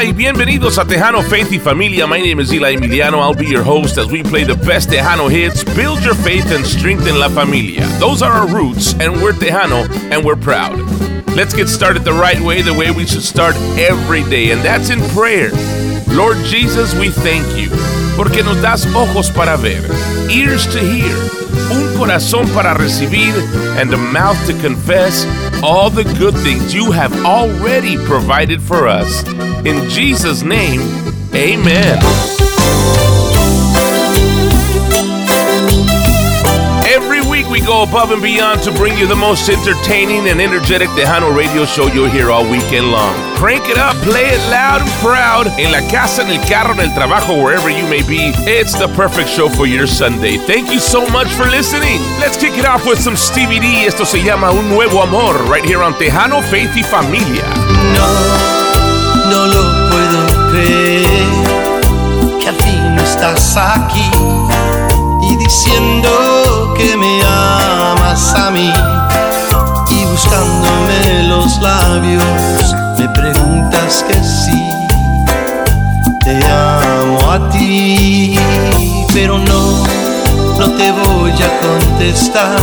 Y bienvenidos a Tejano Faith y Familia. My name is Eli Emiliano. I'll be your host as we play the best Tejano hits, build your faith, and strengthen la familia. Those are our roots, and we're Tejano, and we're proud. Let's get started the right way, the way we should start every day, and that's in prayer. Lord Jesus, we thank you, porque nos das ojos para ver, ears to hear, un corazón para recibir, and a mouth to confess all the good things you have already provided for us. In Jesus' name, amen. We go above and beyond to bring you the most entertaining and energetic Tejano radio show you'll hear all weekend long. Crank it up, play it loud and proud, en la casa, en el carro, en el trabajo, wherever you may be. It's the perfect show for your Sunday. Thank you so much for listening. Let's kick it off with some Stevie D. Esto se llama Un Nuevo Amor, right here on Tejano, Faith y Familia. No, labios me preguntas que sí te amo a ti pero no no te voy a contestar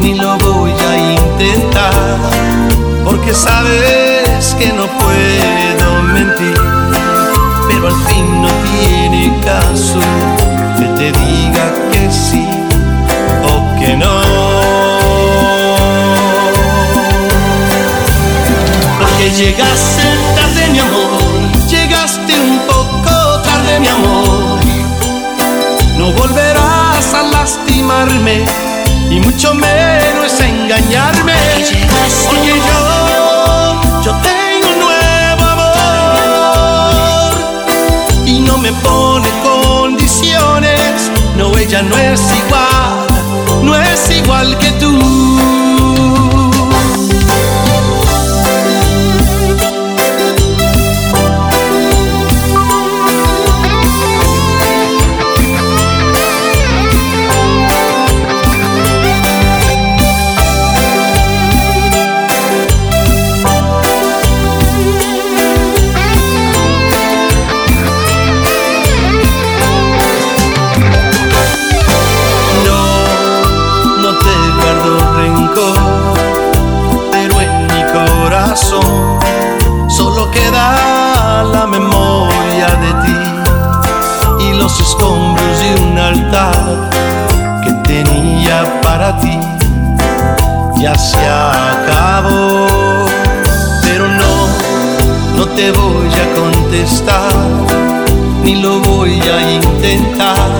ni lo voy a intentar porque sabes que no puedo mentir, pero al fin no tiene caso que te diga que sí o que no. Llegaste tarde, mi amor, llegaste un poco tarde, mi amor. No volverás a lastimarme y mucho menos a engañarme. Porque yo, yo tengo un nuevo amor y no me pone condiciones. No, ella no es igual, no es igual que tú. Que tenía para ti. Ya se acabó, pero no, no te voy a contestar, ni lo voy a intentar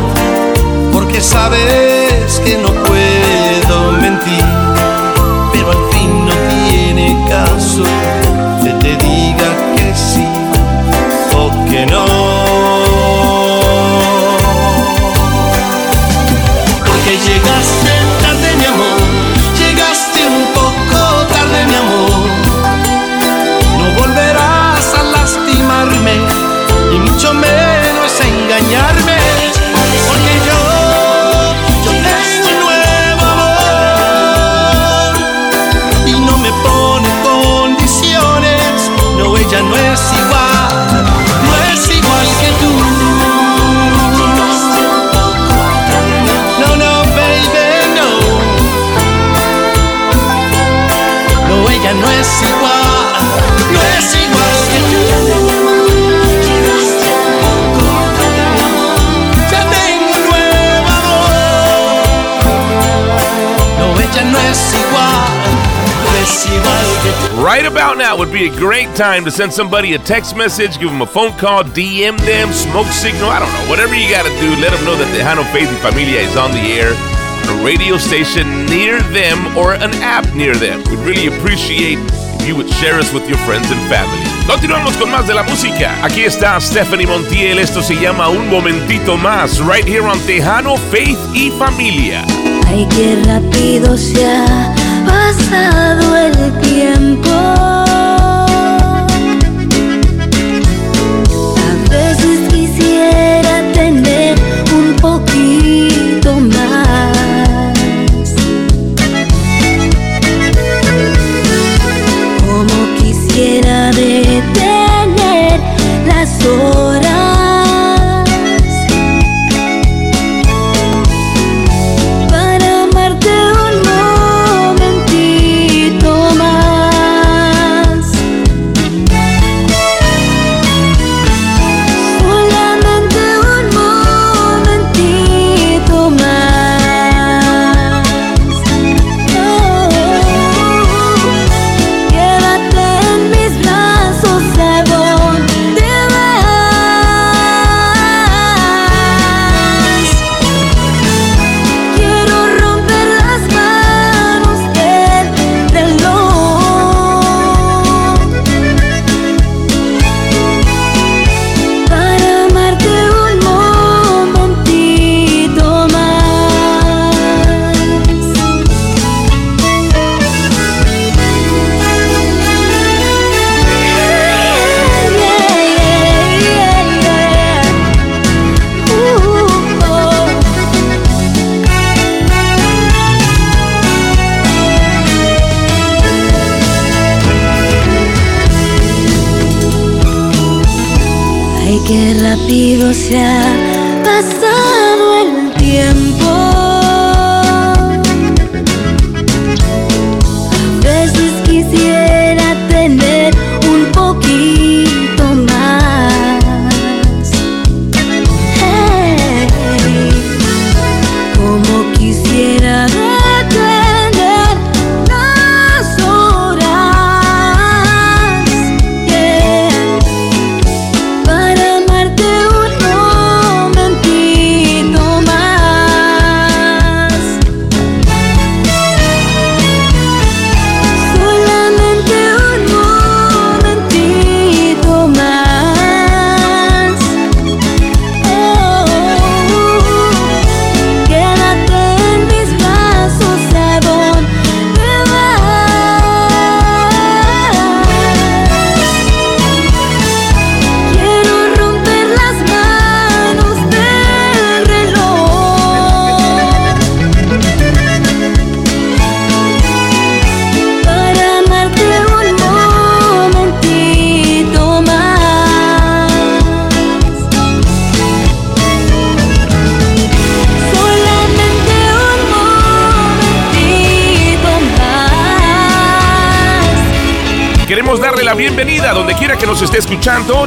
porque sabes que no puedo mentir, pero al fin no tiene caso Right about now would be a great time to send somebody a text message, give them a phone call, DM them, smoke signal, I don't know, whatever you gotta do, let them know that the Tejano Faith y Familia is on the air, a radio station near them or an app near them. We'd really appreciate if you would share us with your friends and family. Continuamos con más de la música. Aquí está Stephanie Montiel, esto se llama Un Momentito Más, right here on Tejano Faith y Familia. Ay, qué rápido se ha pasado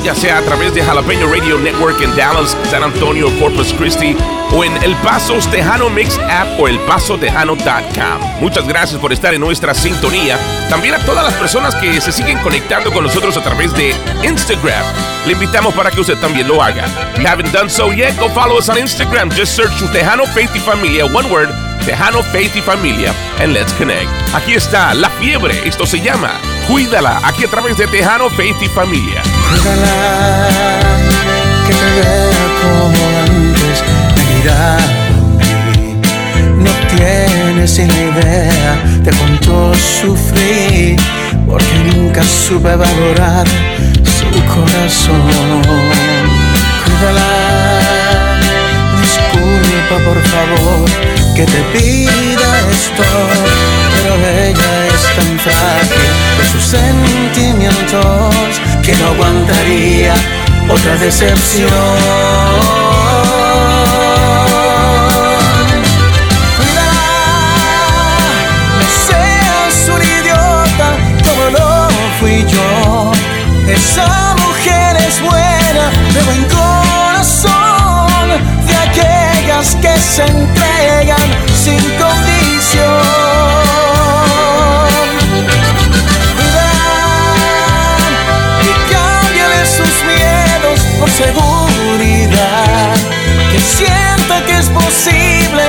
ya sea a través de Jalapeño Radio Network en Dallas, San Antonio, Corpus Christi o en El Paso Tejano Mix App o elpasotejano.com. Muchas gracias por estar en nuestra sintonía. También a todas las personas que se siguen conectando con nosotros a través de Instagram. Le invitamos para que usted también lo haga. If you haven't done so yet, go follow us on Instagram. Just search Tejano Faith y Familia, one word, Tejano Faith y Familia, and let's connect. Aquí está La Fiebre, esto se llama Cuídala, aquí a través de Tejano, Faith y Familia. Cuídala, que te vea como antes me miraba No tienes ni idea de cuánto sufrí, porque nunca supe valorar su corazón. Cuídala, disculpa por favor que te pida esto, pero ella es tan frágil de sus sentimientos que no aguantaría otra decepción. Esa mujer es buena, de buen corazón, de aquellas que se entregan sin seguridad, que sienta que es posible.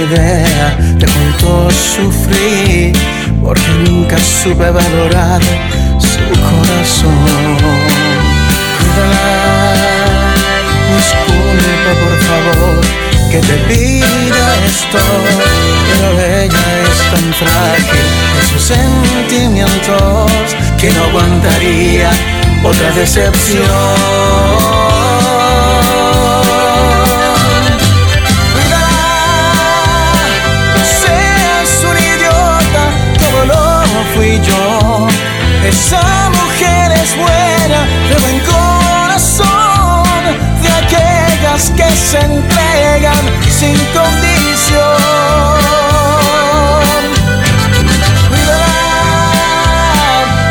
Idea de cuánto sufrí, porque nunca supe valorar su corazón. Cuídala, disculpe por favor que te pida esto, pero ella es tan frágil en sus sentimientos que no aguantaría otra decepción. Esa mujer es buena, de buen corazón, de aquellas que se entregan sin condición. Cuídala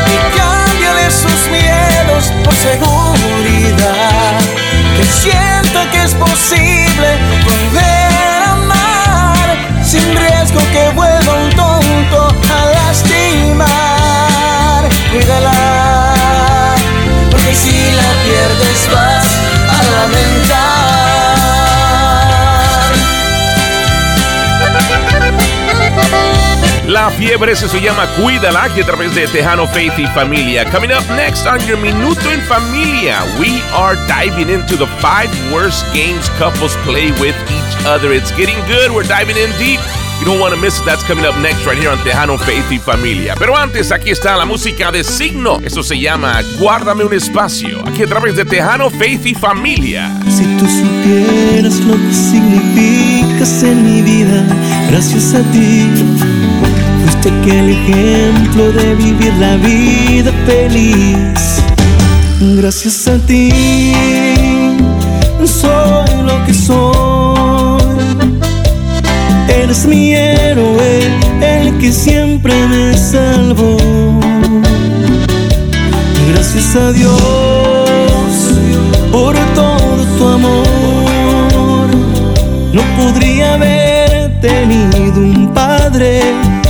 y cámbiale sus miedos por seguridad, que sienta que es posible lamentar. La fiebre se llama Cuídala, que a través de Tejano Faith y Familia. Coming up next on your Minuto en Familia, we are diving into the five worst games couples play with each other. It's getting good, we're diving in deep. You don't want to miss it. That's coming up next right here on Tejano Faith y Familia. Pero antes, aquí está la música de signo. Eso se llama Guárdame un espacio. Aquí a través de Tejano Faith y Familia. Si tú supieras lo que significas en mi vida, gracias a ti. Fuiste aquel ejemplo de vivir la vida feliz. Gracias a ti soy lo que soy Eres mi héroe, el que siempre me salvó. Gracias a Dios por todo tu amor. No podría haber tenido un padre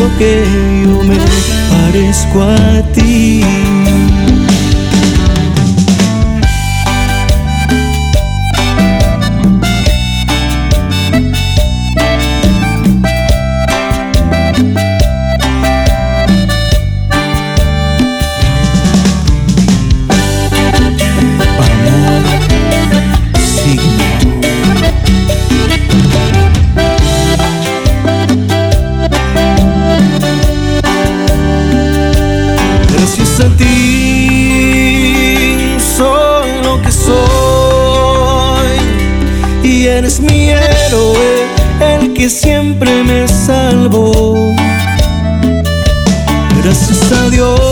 mucho que yo me parezco a ti. a Dios.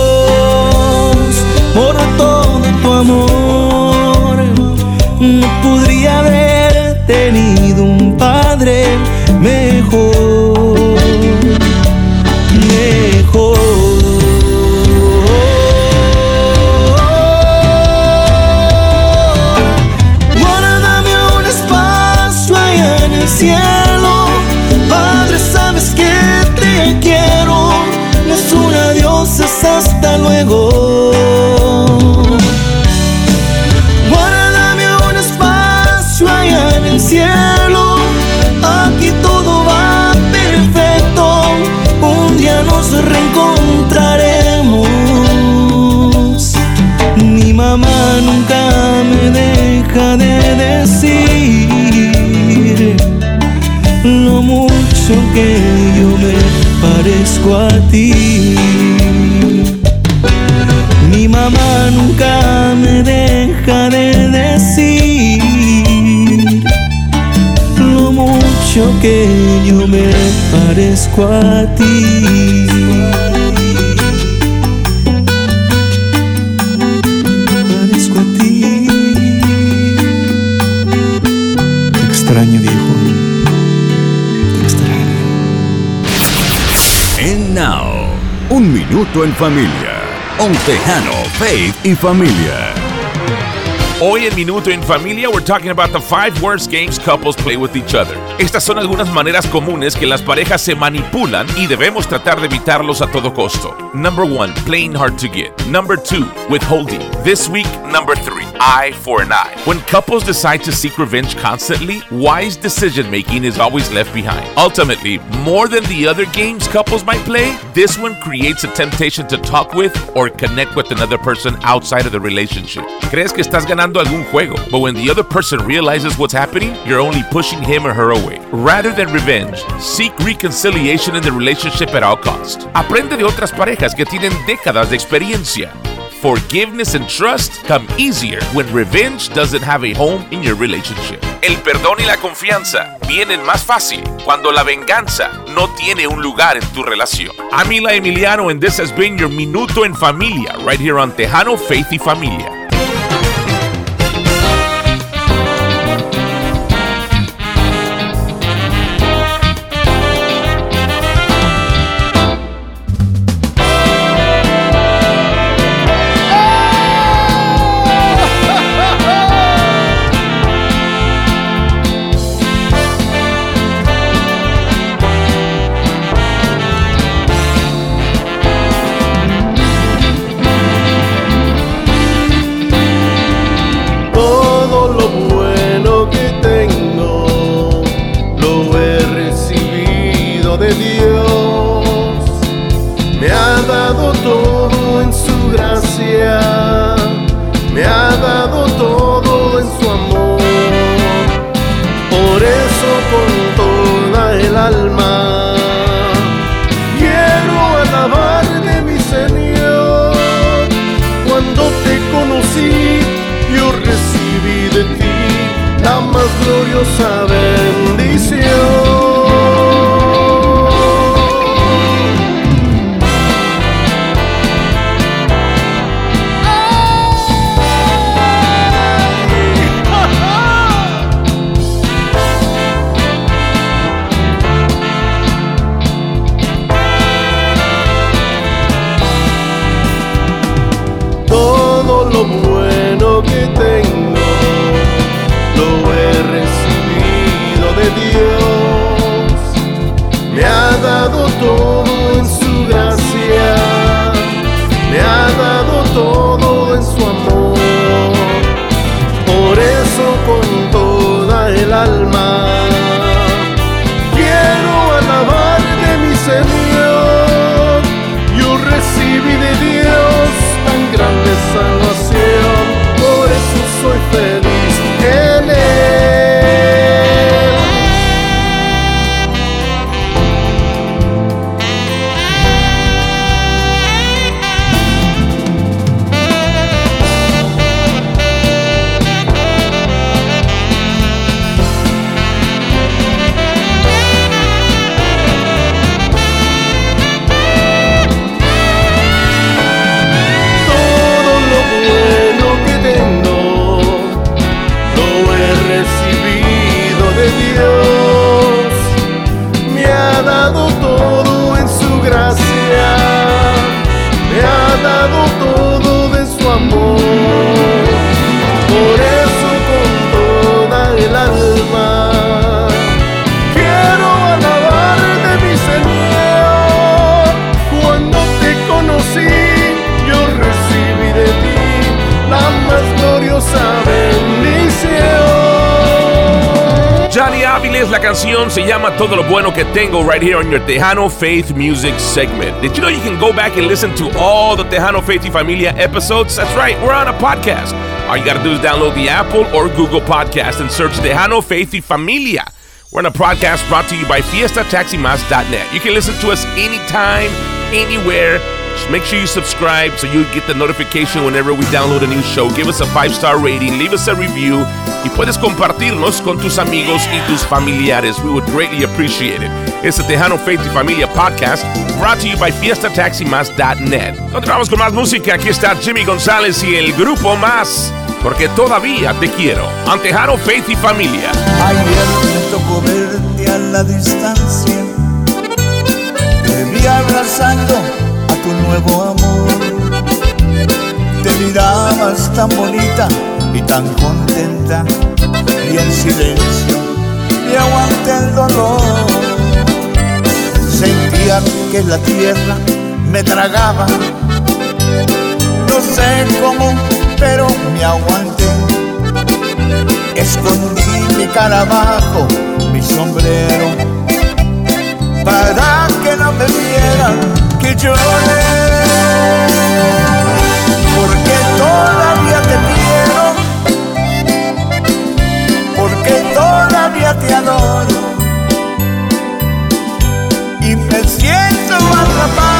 Parezco a ti. Te extraño, viejo. Te extraño. And now, un minuto en familia. Un tejano, faith y familia. Hoy en Minuto en Familia, we're talking about the five worst games couples play with each other. Estas son algunas maneras comunes que las parejas se manipulan y debemos tratar de evitarlos a todo costo. Number one, playing hard to get. Number two, withholding. This week, number three, eye for an eye. When couples decide to seek revenge constantly, wise decision making is always left behind. Ultimately, more than the other games couples might play, this one creates a temptation to talk with or connect with another person outside of the relationship. Crees que estás ganando algún juego, but when the other person realizes what's happening, you're only pushing him or her away. Rather than revenge, seek reconciliation in the relationship at all costs. Aprende de otras parejas que tienen décadas de experiencia. Forgiveness and trust come easier when revenge doesn't have a home in your relationship. El perdón y la confianza vienen más fácil cuando la venganza no tiene un lugar en tu relación. I'm Emiliano and this has been your Minuto en Familia right here on Tejano Faith y Familia. Johnny Aviles, la canción se llama Todo lo bueno que tengo right here on your Tejano Faith Music segment. Did you know you can go back and listen to all the Tejano Faith y Familia episodes? That's right, we're on a podcast. All you gotta do is download the Apple or Google podcast and search Tejano Faith y Familia. We're on a podcast brought to you by FiestaTaximas.net. You can listen to us anytime, anywhere. Make sure you subscribe so you get the notification whenever we download a new show. Give us a five star rating, leave us a review, y puedes compartirnos con tus amigos y tus familiares. We would greatly appreciate it. It's the Tejano Faith y Familia podcast brought to you by FiestaTaxiMas.net. Continuamos con más música. Aquí está Jimmy González y el grupo más. Porque todavía te quiero. Antejano Faith y Familia. Ayer me tocó verte a la distancia. Te vi abrazando tu nuevo amor. Te mirabas tan bonita y tan contenta. Y en silencio me aguanté el dolor. Sentía que la tierra me tragaba. No sé cómo, pero me aguanté. Escondí mi cara bajo mi sombrero para que no me vieran que lloré. Porque todavía te quiero, porque todavía te adoro y me siento atrapado.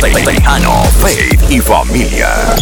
Tejano, Faith y Familia.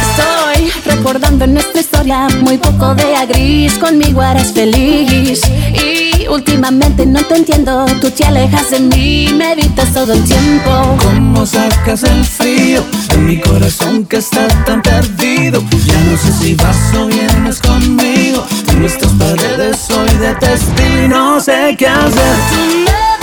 Estoy recordando nuestra historia, muy poco de a gris, conmigo eres feliz. Y últimamente no te entiendo. Tú te alejas de mí, me evitas todo el tiempo. ¿Cómo sacas el frío de mi corazón que está tan perdido? Ya no sé si vas o vienes conmigo. En nuestras paredes soy de testigo y no sé qué hacer.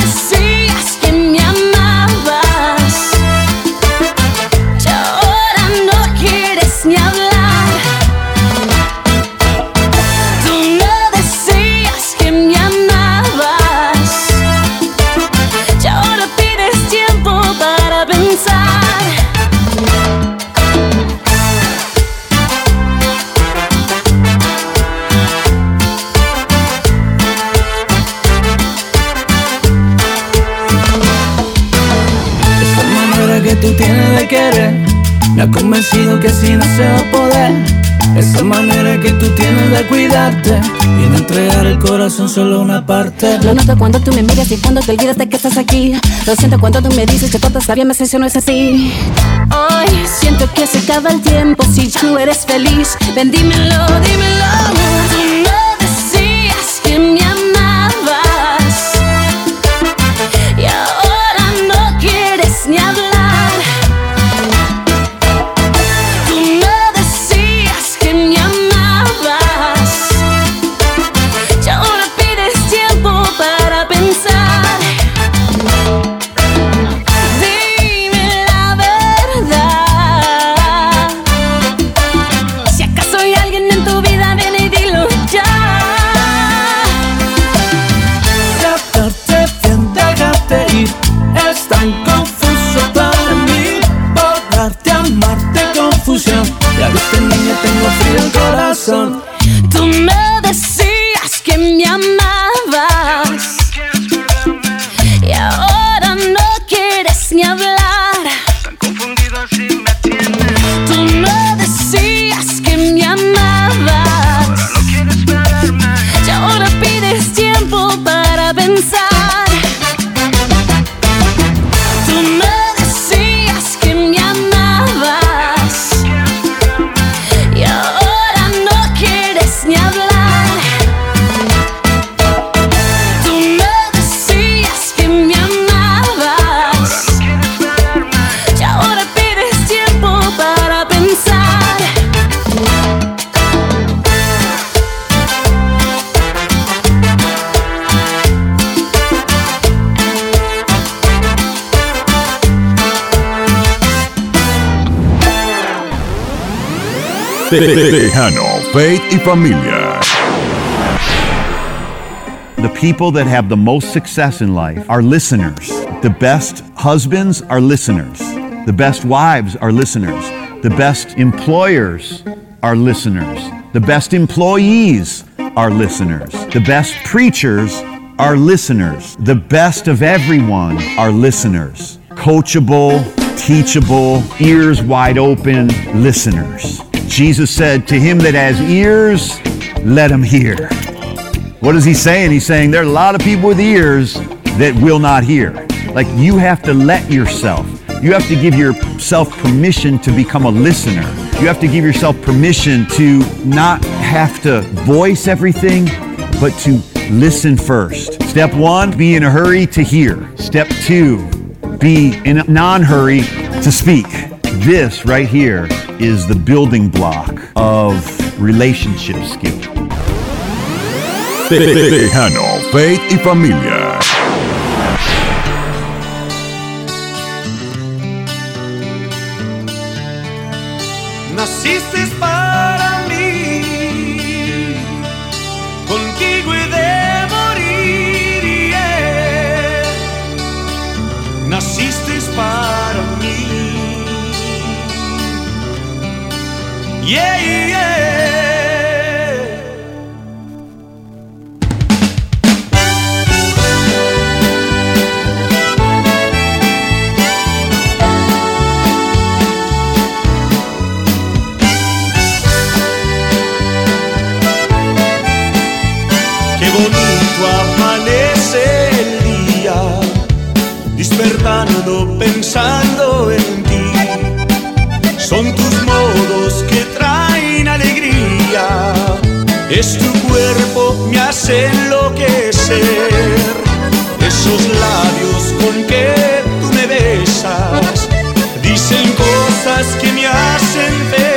Me ha convencido que así no se va a poder. Esa manera que tú tienes de cuidarte y de entregar el corazón solo una parte. Lo noto cuando tú me miras y cuando te olvidas de que estás aquí. Lo siento cuando tú me dices que todo está bien, me si no es así. Hoy siento que se acaba el tiempo si no eres feliz. Ven, dímelo, dímelo. Tejano, Faith y Familia. The people that have the most success in life are listeners. The best husbands are listeners. The best wives are listeners. The best employers are listeners. The best employees are listeners. The best preachers are listeners. The best of everyone are listeners. Coachable, teachable, ears wide open listeners. Jesus said, To him that has ears, let him hear. What is he saying? He's saying there are a lot of people with ears that will not hear. Like you have to let yourself, you have to give yourself permission to become a listener. You have to give yourself permission to not have to voice everything, but to listen first. Step one, be in a hurry to hear. Step two, be in a non hurry to speak. This right here is the building block of relationship skill. Tejano, Faith y Familia. Naciste Yeah, yeah. Qué bonito amanece el día, despertando pensando es tu cuerpo me hace enloquecer. Esos labios con que tú me besas dicen cosas que me hacen feliz.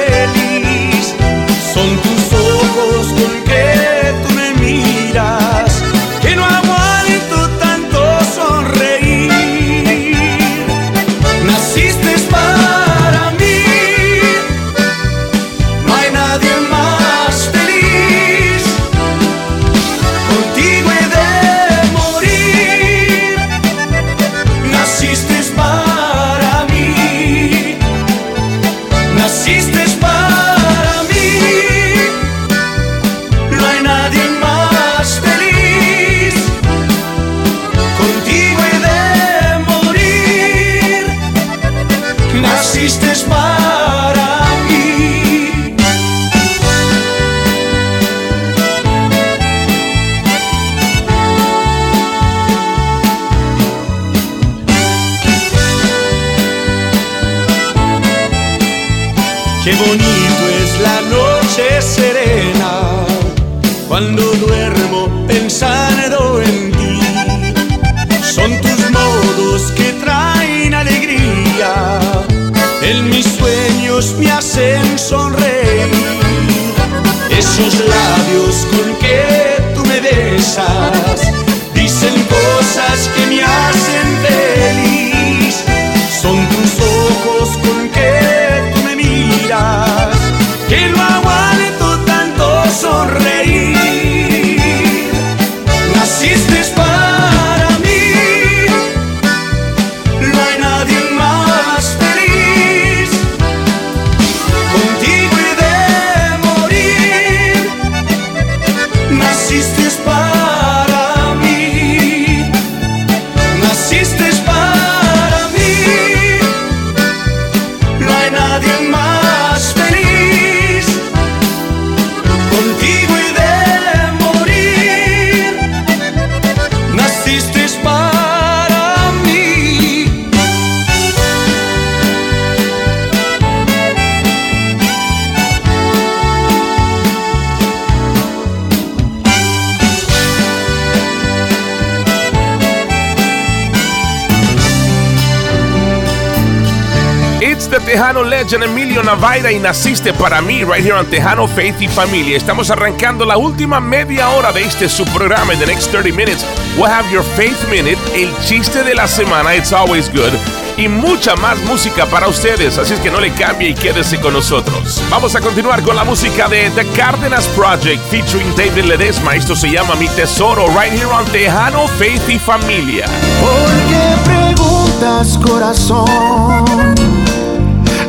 The Tejano legend Emilio Navaira y naciste para mí right here on Tejano Faith y Familia. Estamos arrancando la última media hora de este su programa. The next 30 minutes, we'll have your Faith Minute, el chiste de la semana, it's always good, y mucha más música para ustedes. Así es que no le cambie y quédese con nosotros. Vamos a continuar con la música de The Cárdenas Project featuring David Ledesma. Esto se llama Mi Tesoro, right here on Tejano Faith y Familia. Porque preguntas corazón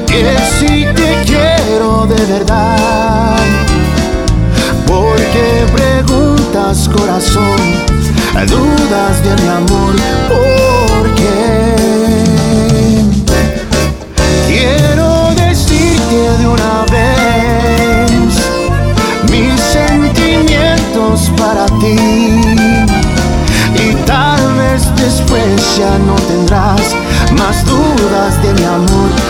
que si te quiero de verdad. Porque preguntas corazón, dudas de mi amor. Porque quiero decirte de una vez mis sentimientos para ti. Y tal vez después ya no tendrás más dudas de mi amor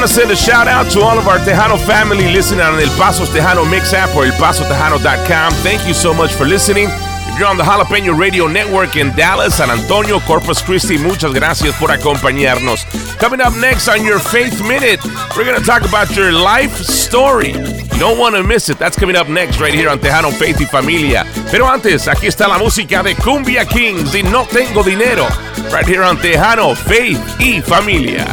Want to send a shout out to all of our Tejano family listening on El Paso's Tejano Mix app or ElPasoTejano.com. Thank you so much for listening. If you're on the Jalapeno Radio Network in Dallas, San Antonio, Corpus Christi. Muchas gracias por acompañarnos. Coming up next on your Faith Minute, we're going to talk about your life story. You don't want to miss it. That's coming up next right here on Tejano Faith y Familia. Pero antes, aquí está la música de Cumbia Kings y No Tengo Dinero. Right here on Tejano Faith y Familia.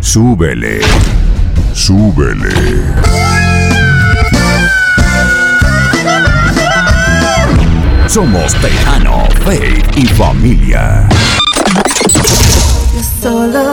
Súbele. Súbele. Somos Tejano, Faith y Familia. Solo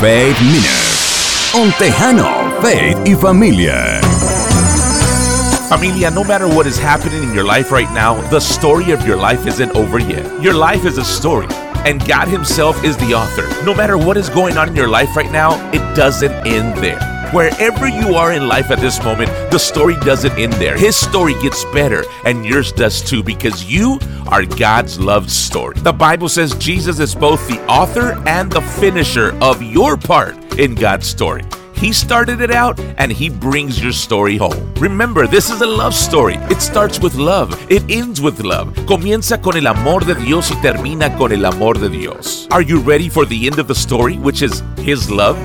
Faith Minute. On Tejano, Faith y Familia. Familia, no matter what is happening in your life right now, the story of your life isn't over yet. Your life is a story, and God Himself is the author. No matter what is going on in your life right now, it doesn't end there. Wherever you are in life at this moment, the story doesn't end there. His story gets better, and yours does too, because you are God's loved story. The Bible says Jesus is both the author and the finisher of your part in God's story. He started it out and he brings your story home. Remember, this is a love story. It starts with love. It ends with love. Comienza con el amor de Dios y termina con el amor de Dios. Are you ready for the end of the story, which is his love?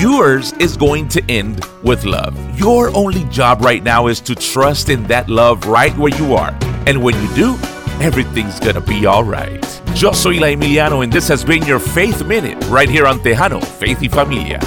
Yours is going to end with love. Your only job right now is to trust in that love right where you are. And when you do, everything's gonna be alright. Yo soy La Emiliano, and this has been your Faith Minute right here on Tejano, Faith y Familia.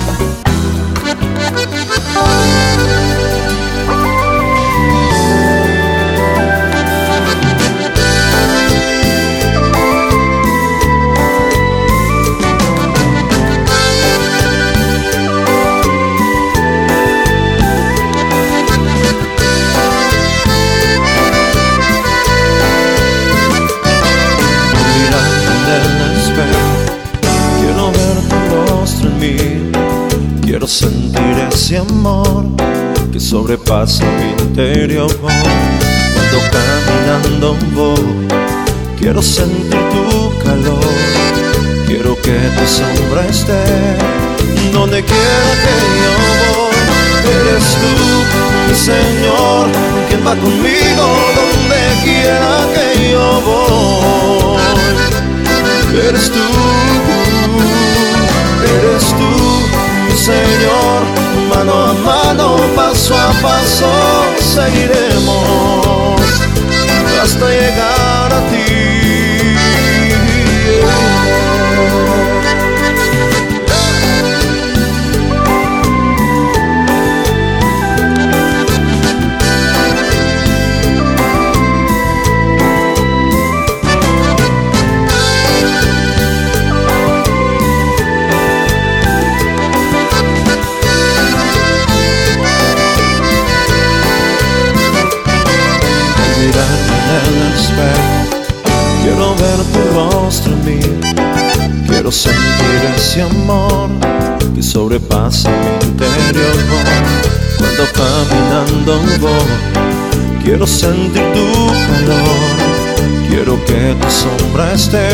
Que sobrepasa mi interior. Cuando caminando voy, quiero sentir tu calor, quiero que tu sombra esté donde quiera que yo voy. Eres tú, mi Señor, quien va conmigo donde quiera que yo voy. Eres tú, eres tú, Señor, mano a mano, paso a paso, seguiremos hasta llegar a ti. Sentir ese amor que sobrepasa mi interior. Cuando caminando voy, quiero sentir tu calor. Quiero que tu sombra esté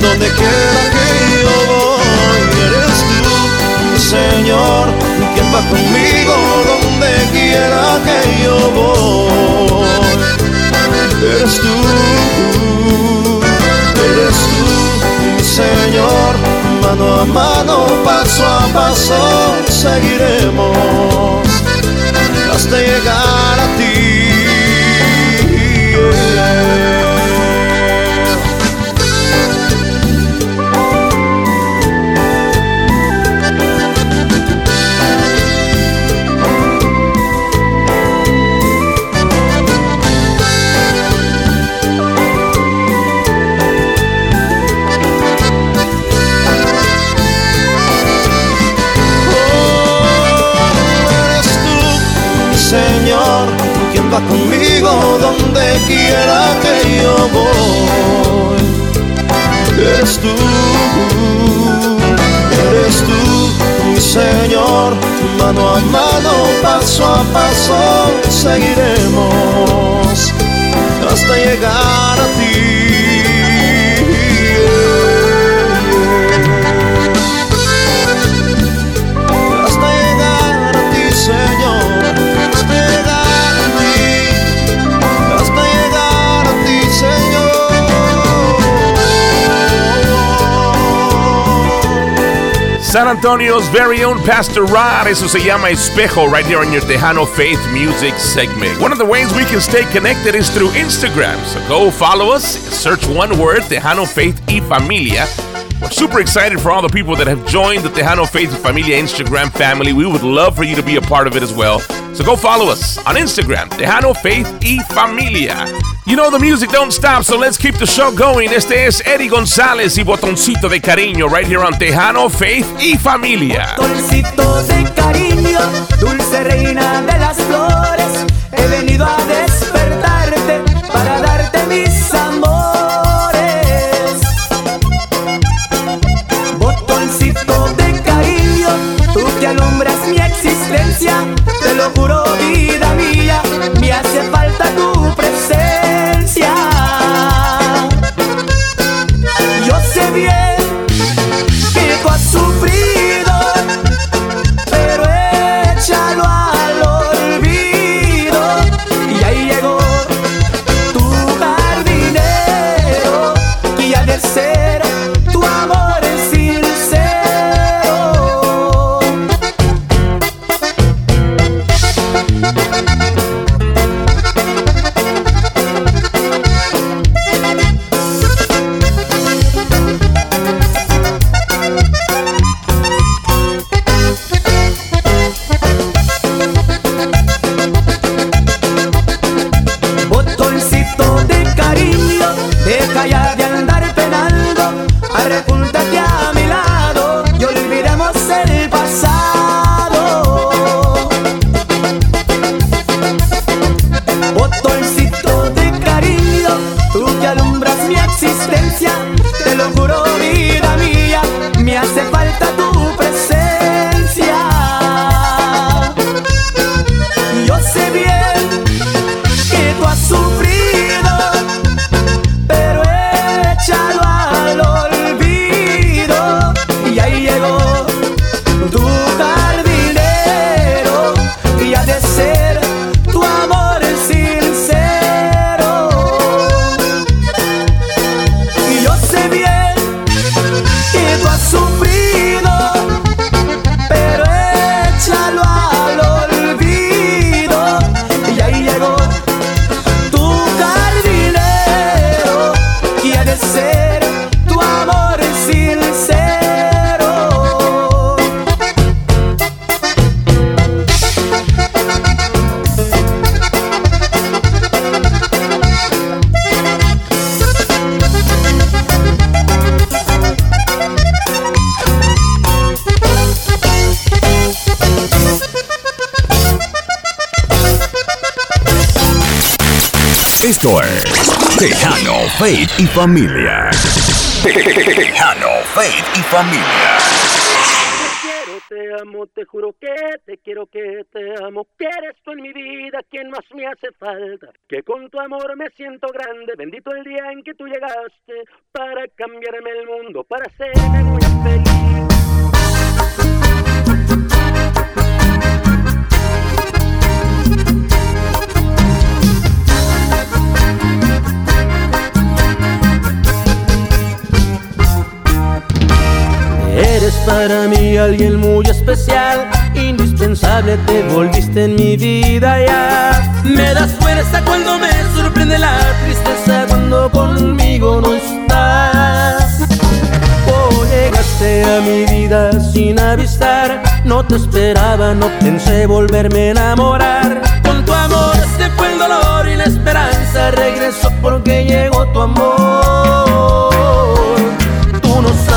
donde quiera que yo voy. Eres tú, Señor, quien va conmigo donde quiera que yo voy. Eres tú, Señor, mano a mano, paso a paso, seguiremos. Hasta llegar a conmigo donde quiera que yo voy. Eres tú, eres tú, mi Señor, mano a mano, paso a paso, seguiremos hasta llegar a ti. San Antonio's very own Pastor Rod. Eso se llama Espejo right here on your Tejano Faith Music segment. One of the ways we can stay connected is through Instagram. So go follow us, search one word, Tejano Faith y Familia. We're super excited for all the people that have joined the Tejano Faith Familia Instagram family. We would love for you to be a part of it as well. So go follow us on Instagram, Tejano Faith y Familia. You know the music don't stop, so let's keep the show going. Este es Eddie González y Botoncito de Cariño, right here on Tejano Faith y Familia. Botoncito de cariño, dulce reina de las flores, he venido a despertarte para darte mis amores. Te lo juro Faith y Familia. Tejano, Faith y Familia. quiero, te amo, te juro que te quiero, que te amo, que eres tú en mi vida quien más me hace falta, que con tu amor me siento grande, bendito el día en que tú llegaste para cambiarme el mundo, para hacerme muy feliz. Eres para mí alguien muy especial, indispensable, te volviste en mi vida ya. Me das fuerza cuando me sorprende la tristeza, cuando conmigo no estás. Oh, llegaste a mi vida sin avisar, no te esperaba, no pensé volverme a enamorar. Con tu amor se fue el dolor y la esperanza, regresó porque llegó tu amor.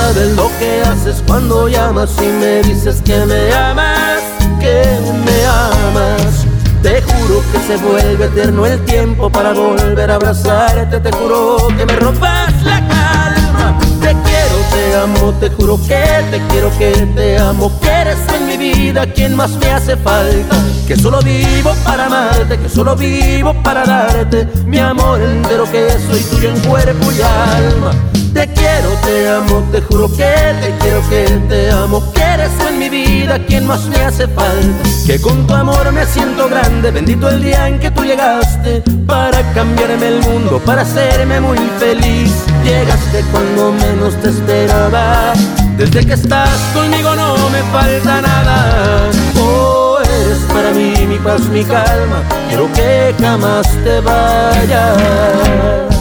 Sabes lo que haces cuando llamas y me dices que me amas, que me amas. Te juro que se vuelve eterno el tiempo para volver a abrazarte. Te juro que me robas la calma. Te quiero, te amo, te juro que te quiero, que te amo. Que eres mi vida quien más me hace falta. Que solo vivo para amarte, que solo vivo para darte mi amor entero. Que soy tuyo en cuerpo y alma. Te quiero, te amo, te juro que te quiero, que te amo, que eres en mi vida quien más me hace falta. Que con tu amor me siento grande, bendito el día en que tú llegaste para cambiarme el mundo, para hacerme muy feliz. Llegaste cuando menos te esperaba. Desde que estás conmigo no me falta nada. Oh, eres para mí mi paz, mi calma. Quiero que jamás te vayas.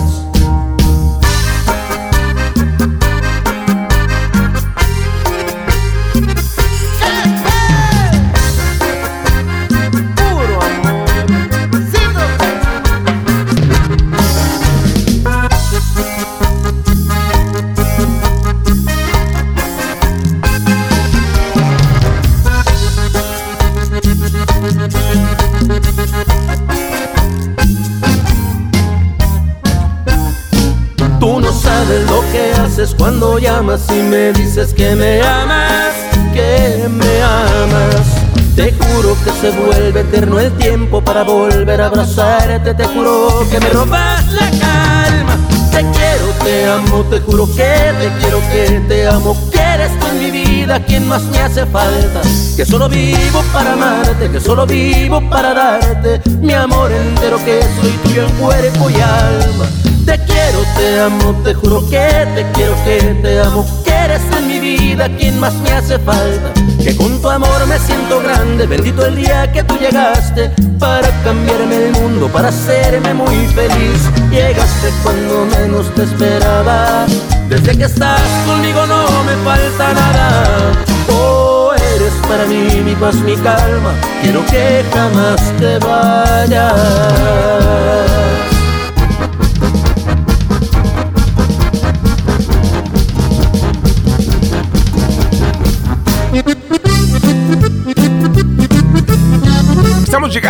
Cuando llamas y me dices que me amas, que me amas. Te juro que se vuelve eterno el tiempo para volver a abrazarte. Te juro que me robas la calma. Te quiero, te amo, te juro que te quiero, que te amo. Que eres tú en mi vida quien más me hace falta. Que solo vivo para amarte, que solo vivo para darte mi amor entero, que soy tuyo en cuerpo y alma. Te quiero, te amo, te juro que te quiero, que te amo, que eres en mi vida quien más me hace falta. Que con tu amor me siento grande, bendito el día que tú llegaste para cambiarme el mundo, para hacerme muy feliz. Llegaste cuando menos te esperaba. Desde que estás conmigo no me falta nada. Oh, eres para mí mi paz, mi calma. Quiero que jamás te vayas.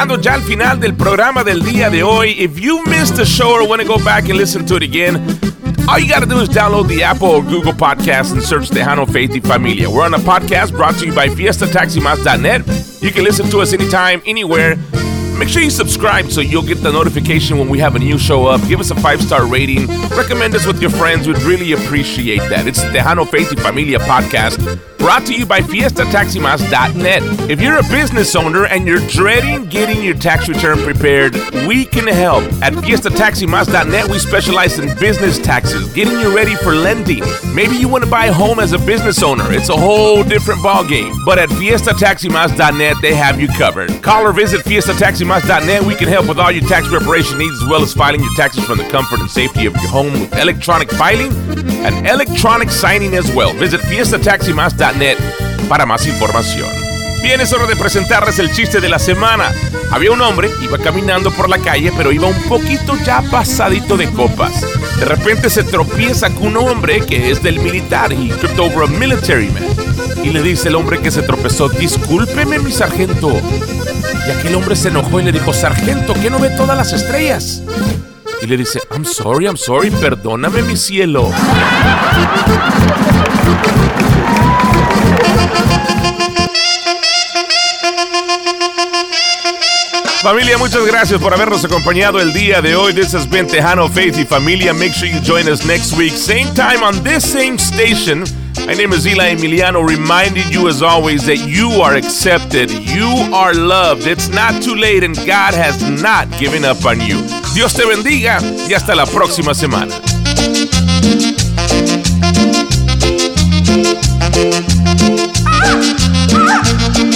Llegando ya al final del programa del día de hoy. If you missed the show or want to go back and listen to it again, all you got to do is download the Apple or Google podcast and search Tejano Faith y Familia. We're on a podcast brought to you by FiestaTaximas.net. You can listen to us anytime, anywhere. Make sure you subscribe so you'll get the notification when we have a new show up. Give us a five star rating. Recommend us with your friends. We'd really appreciate that. It's Tejano Faith y Familia podcast brought to you by FiestaTaximas.net. If you're a business owner and you're dreading getting your tax return prepared, we can help. At FiestaTaximas.net, we specialize in business taxes, getting you ready for lending. Maybe you want to buy a home as a business owner. It's a whole different ballgame. But at FiestaTaximas.net, they have you covered. Call or visit FiestaTaximas.net. We can help with all your tax preparation needs as well as filing your taxes from the comfort and safety of your home with electronic filing and electronic signing as well. Visit FiestaTaximas.net para más información. Bien, es hora de presentarles el chiste de la semana. Había un hombre, iba caminando por la calle, pero iba un poquito ya pasadito de copas. De repente se tropieza con un hombre que es del militar y tripped over a military man. Y le dice el hombre que se tropezó, discúlpeme mi sargento. Y aquel hombre se enojó y le dijo, sargento, ¿qué no ve todas las estrellas? Y le dice, I'm sorry, I'm sorry, perdóname mi cielo. Familia, muchas gracias por habernos acompañado el día de hoy. This has been Tejano Faith y Familia. Make sure you join us next week, same time on this same station. My name is Eli Emiliano, reminding you as always that you are accepted, you are loved. It's not too late, and God has not given up on you. Dios te bendiga y hasta la próxima semana. Mi